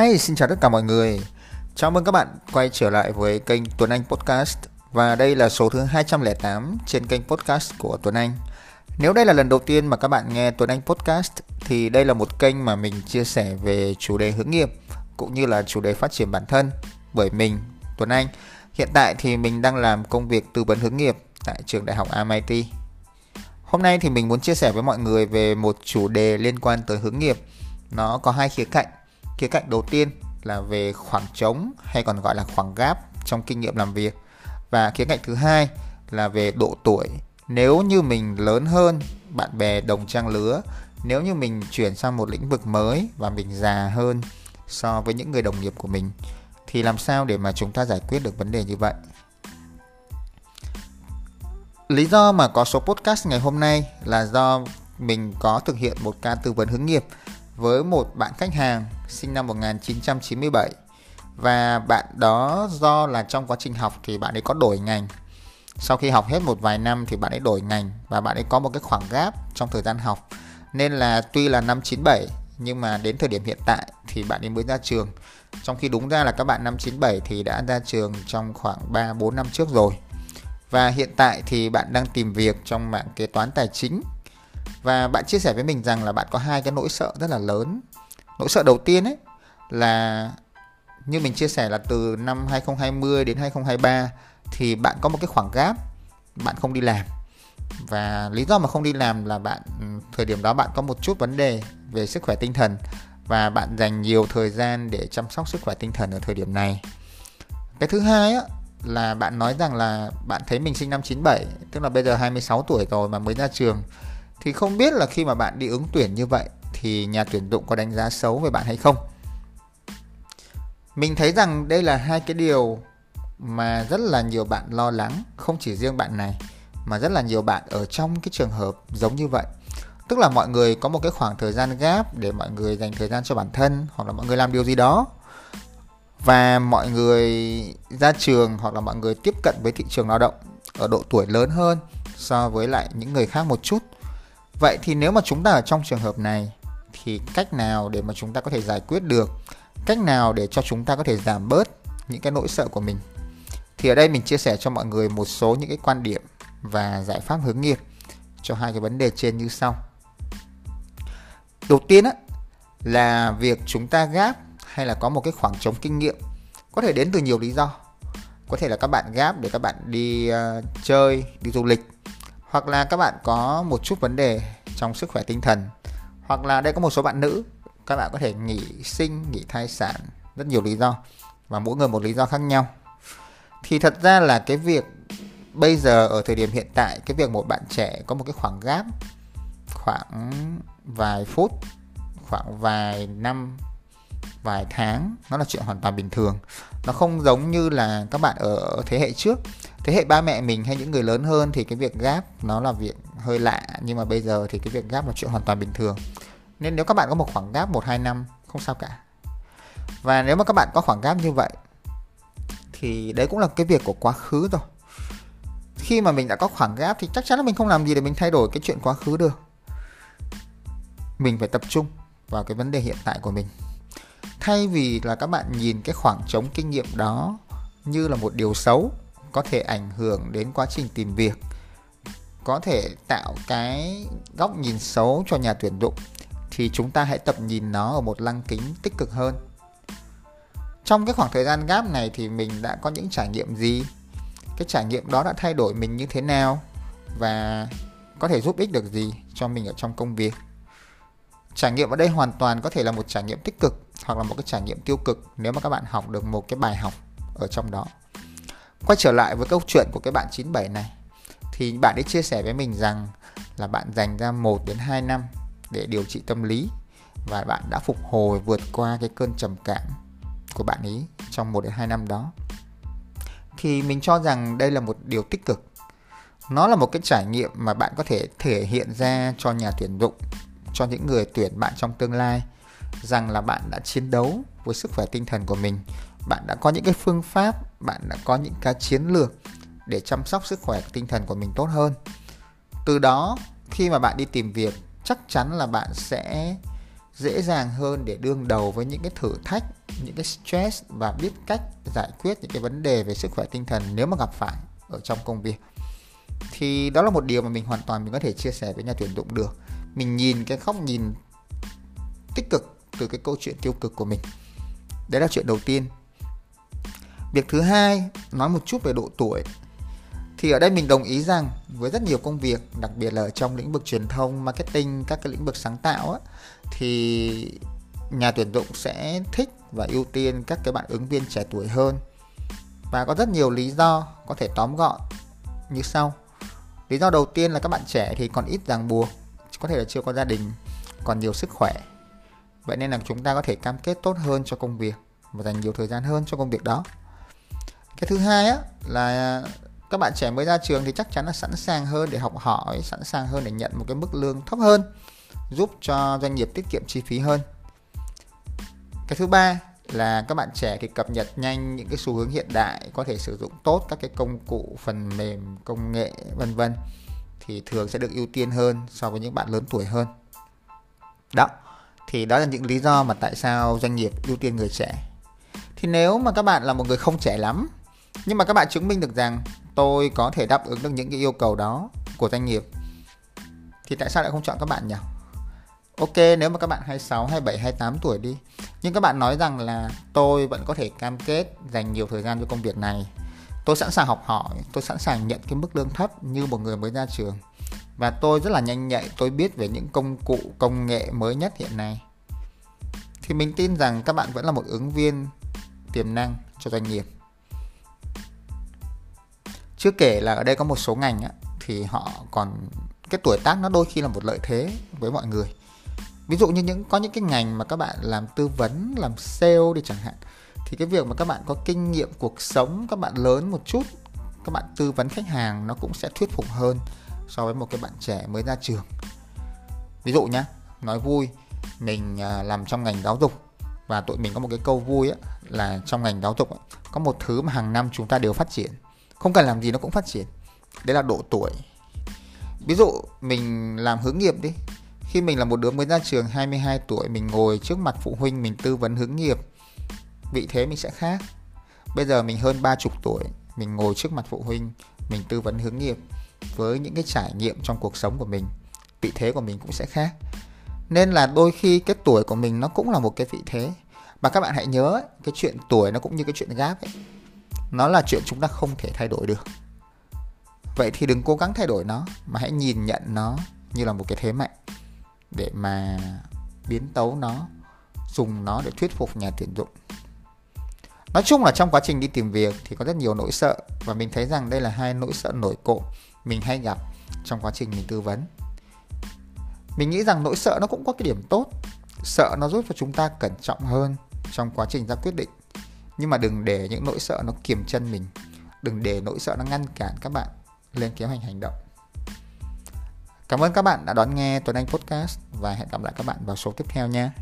Hey, xin chào tất cả mọi người. Chào mừng các bạn quay trở lại với kênh Tuấn Anh Podcast và đây là số thứ 208 trên kênh podcast của Tuấn Anh. Nếu đây là lần đầu tiên mà các bạn nghe Tuấn Anh Podcast thì đây là một kênh mà mình chia sẻ về chủ đề hướng nghiệp cũng như là chủ đề phát triển bản thân bởi mình Tuấn Anh. Hiện tại thì mình đang làm công việc tư vấn hướng nghiệp tại trường đại học MIT. Hôm nay thì mình muốn chia sẻ với mọi người về một chủ đề liên quan tới hướng nghiệp. Nó có hai khía cạnh. Khía cạnh đầu tiên là về khoảng trống hay còn gọi là khoảng gap trong kinh nghiệm làm việc. Và khía cạnh thứ hai là về độ tuổi. Nếu như mình lớn hơn bạn bè đồng trang lứa, nếu như mình chuyển sang một lĩnh vực mới và mình già hơn so với những người đồng nghiệp của mình thì làm sao để mà chúng ta giải quyết được vấn đề như vậy? Lý do mà có số podcast ngày hôm nay là do mình có thực hiện một ca tư vấn hướng nghiệp với một bạn khách hàng sinh năm 1997 và bạn đó do là trong quá trình học thì bạn ấy có đổi ngành. Sau khi học hết một vài năm thì bạn ấy đổi ngành và bạn ấy có một cái khoảng gap trong thời gian học. Nên là tuy là năm 97 nhưng mà đến thời điểm hiện tại thì bạn ấy mới ra trường. Trong khi đúng ra là các bạn năm 97 thì đã ra trường trong khoảng 3 4 năm trước rồi. Và hiện tại thì bạn đang tìm việc trong mạng kế toán tài chính và bạn chia sẻ với mình rằng là bạn có hai cái nỗi sợ rất là lớn. Nỗi sợ đầu tiên ấy là như mình chia sẻ là từ năm 2020 đến 2023 thì bạn có một cái khoảng gap bạn không đi làm. Và lý do mà không đi làm là bạn thời điểm đó bạn có một chút vấn đề về sức khỏe tinh thần và bạn dành nhiều thời gian để chăm sóc sức khỏe tinh thần ở thời điểm này. Cái thứ hai á, là bạn nói rằng là bạn thấy mình sinh năm 97 tức là bây giờ 26 tuổi rồi mà mới ra trường thì không biết là khi mà bạn đi ứng tuyển như vậy thì nhà tuyển dụng có đánh giá xấu về bạn hay không? Mình thấy rằng đây là hai cái điều mà rất là nhiều bạn lo lắng, không chỉ riêng bạn này, mà rất là nhiều bạn ở trong cái trường hợp giống như vậy. Tức là mọi người có một cái khoảng thời gian gap để mọi người dành thời gian cho bản thân hoặc là mọi người làm điều gì đó. Và mọi người ra trường hoặc là mọi người tiếp cận với thị trường lao động ở độ tuổi lớn hơn so với lại những người khác một chút vậy thì nếu mà chúng ta ở trong trường hợp này thì cách nào để mà chúng ta có thể giải quyết được? Cách nào để cho chúng ta có thể giảm bớt những cái nỗi sợ của mình? Thì ở đây mình chia sẻ cho mọi người một số những cái quan điểm và giải pháp hướng nghiệp cho hai cái vấn đề trên như sau. Đầu tiên á là việc chúng ta gáp hay là có một cái khoảng trống kinh nghiệm có thể đến từ nhiều lý do. Có thể là các bạn gáp để các bạn đi uh, chơi đi du lịch hoặc là các bạn có một chút vấn đề trong sức khỏe tinh thần. Hoặc là đây có một số bạn nữ, các bạn có thể nghỉ sinh, nghỉ thai sản, rất nhiều lý do. Và mỗi người một lý do khác nhau. Thì thật ra là cái việc bây giờ, ở thời điểm hiện tại, cái việc một bạn trẻ có một cái khoảng gap khoảng vài phút, khoảng vài năm, vài tháng, nó là chuyện hoàn toàn bình thường. Nó không giống như là các bạn ở thế hệ trước thế hệ ba mẹ mình hay những người lớn hơn thì cái việc gáp nó là việc hơi lạ, nhưng mà bây giờ thì cái việc gáp là chuyện hoàn toàn bình thường. Nên nếu các bạn có một khoảng gáp một hai năm, không sao cả. Và nếu mà các bạn có khoảng gáp như vậy, thì đấy cũng là cái việc của quá khứ rồi. Khi mà mình đã có khoảng gap thì chắc chắn là mình không làm gì để mình thay đổi cái chuyện quá khứ được. Mình phải tập trung vào cái vấn đề hiện tại của mình. Thay vì là các bạn nhìn cái khoảng trống kinh nghiệm đó như là một điều xấu có thể ảnh hưởng đến quá trình tìm việc, có thể tạo cái góc nhìn xấu cho nhà tuyển dụng, thì chúng ta hãy tập nhìn nó ở một lăng kính tích cực hơn. Trong cái khoảng thời gian gap này thì mình đã có những trải nghiệm gì? Cái trải nghiệm đó đã thay đổi mình như thế nào? Và có thể giúp ích được gì cho mình ở trong công việc? Trải nghiệm ở đây hoàn toàn có thể là một trải nghiệm tích cực hoặc là một cái trải nghiệm tiêu cực nếu mà các bạn học được một cái bài học ở trong đó quay trở lại với câu chuyện của cái bạn 97 này thì bạn ấy chia sẻ với mình rằng là bạn dành ra 1 đến 2 năm để điều trị tâm lý và bạn đã phục hồi vượt qua cái cơn trầm cảm của bạn ấy trong 1 đến 2 năm đó. Thì mình cho rằng đây là một điều tích cực. Nó là một cái trải nghiệm mà bạn có thể thể hiện ra cho nhà tuyển dụng, cho những người tuyển bạn trong tương lai rằng là bạn đã chiến đấu với sức khỏe tinh thần của mình. Bạn đã có những cái phương pháp, bạn đã có những cái chiến lược để chăm sóc sức khỏe tinh thần của mình tốt hơn. Từ đó, khi mà bạn đi tìm việc, chắc chắn là bạn sẽ dễ dàng hơn để đương đầu với những cái thử thách, những cái stress và biết cách giải quyết những cái vấn đề về sức khỏe tinh thần nếu mà gặp phải ở trong công việc. Thì đó là một điều mà mình hoàn toàn mình có thể chia sẻ với nhà tuyển dụng được. Mình nhìn cái góc nhìn tích cực từ cái câu chuyện tiêu cực của mình. Đấy là chuyện đầu tiên việc thứ hai nói một chút về độ tuổi. Thì ở đây mình đồng ý rằng với rất nhiều công việc đặc biệt là trong lĩnh vực truyền thông marketing các cái lĩnh vực sáng tạo á, thì nhà tuyển dụng sẽ thích và ưu tiên các cái bạn ứng viên trẻ tuổi hơn. Và có rất nhiều lý do có thể tóm gọn như sau. Lý do đầu tiên là các bạn trẻ thì còn ít ràng buộc có thể là chưa có gia đình còn nhiều sức khỏe. Vậy nên là chúng ta có thể cam kết tốt hơn cho công việc và dành nhiều thời gian hơn cho công việc đó cái thứ hai á, là các bạn trẻ mới ra trường thì chắc chắn là sẵn sàng hơn để học hỏi, sẵn sàng hơn để nhận một cái mức lương thấp hơn, giúp cho doanh nghiệp tiết kiệm chi phí hơn. Cái thứ ba là các bạn trẻ thì cập nhật nhanh những cái xu hướng hiện đại, có thể sử dụng tốt các cái công cụ, phần mềm, công nghệ, vân vân, thì thường sẽ được ưu tiên hơn so với những bạn lớn tuổi hơn. Đó, thì đó là những lý do mà tại sao doanh nghiệp ưu tiên người trẻ. Thì nếu mà các bạn là một người không trẻ lắm nhưng mà các bạn chứng minh được rằng tôi có thể đáp ứng được những cái yêu cầu đó của doanh nghiệp. Thì tại sao lại không chọn các bạn nhỉ? Ok nếu mà các bạn 26, 27, 28 tuổi đi. Nhưng các bạn nói rằng là tôi vẫn có thể cam kết dành nhiều thời gian cho công việc này. Tôi sẵn sàng học hỏi, tôi sẵn sàng nhận cái mức lương thấp như một người mới ra trường. Và tôi rất là nhanh nhạy, tôi biết về những công cụ, công nghệ mới nhất hiện nay. Thì mình tin rằng các bạn vẫn là một ứng viên tiềm năng cho doanh nghiệp. Chưa kể là ở đây có một số ngành á, thì họ còn cái tuổi tác nó đôi khi là một lợi thế với mọi người. Ví dụ như những có những cái ngành mà các bạn làm tư vấn làm sale đi chẳng hạn thì cái việc mà các bạn có kinh nghiệm cuộc sống các bạn lớn một chút các bạn tư vấn khách hàng nó cũng sẽ thuyết phục hơn so với một cái bạn trẻ mới ra trường. Ví dụ nhá nói vui mình à, làm trong ngành giáo dục và tụi mình có một cái câu vui á, là trong ngành giáo dục á, có một thứ mà hàng năm chúng ta đều phát triển không cần làm gì nó cũng phát triển. Đấy là độ tuổi. Ví dụ mình làm hướng nghiệp đi. Khi mình là một đứa mới ra trường 22 tuổi, mình ngồi trước mặt phụ huynh mình tư vấn hướng nghiệp, vị thế mình sẽ khác. Bây giờ mình hơn 30 tuổi, mình ngồi trước mặt phụ huynh, mình tư vấn hướng nghiệp với những cái trải nghiệm trong cuộc sống của mình, vị thế của mình cũng sẽ khác. Nên là đôi khi cái tuổi của mình nó cũng là một cái vị thế. Và các bạn hãy nhớ cái chuyện tuổi nó cũng như cái chuyện gáp ấy nó là chuyện chúng ta không thể thay đổi được. Vậy thì đừng cố gắng thay đổi nó, mà hãy nhìn nhận nó như là một cái thế mạnh để mà biến tấu nó, dùng nó để thuyết phục nhà tuyển dụng. Nói chung là trong quá trình đi tìm việc thì có rất nhiều nỗi sợ, và mình thấy rằng đây là hai nỗi sợ nổi cộm mình hay gặp trong quá trình mình tư vấn. Mình nghĩ rằng nỗi sợ nó cũng có cái điểm tốt. Sợ nó giúp cho chúng ta cẩn trọng hơn trong quá trình ra quyết định nhưng mà đừng để những nỗi sợ nó kiềm chân mình đừng để nỗi sợ nó ngăn cản các bạn lên kế hoạch hành động Cảm ơn các bạn đã đón nghe Tuấn Anh Podcast và hẹn gặp lại các bạn vào số tiếp theo nha.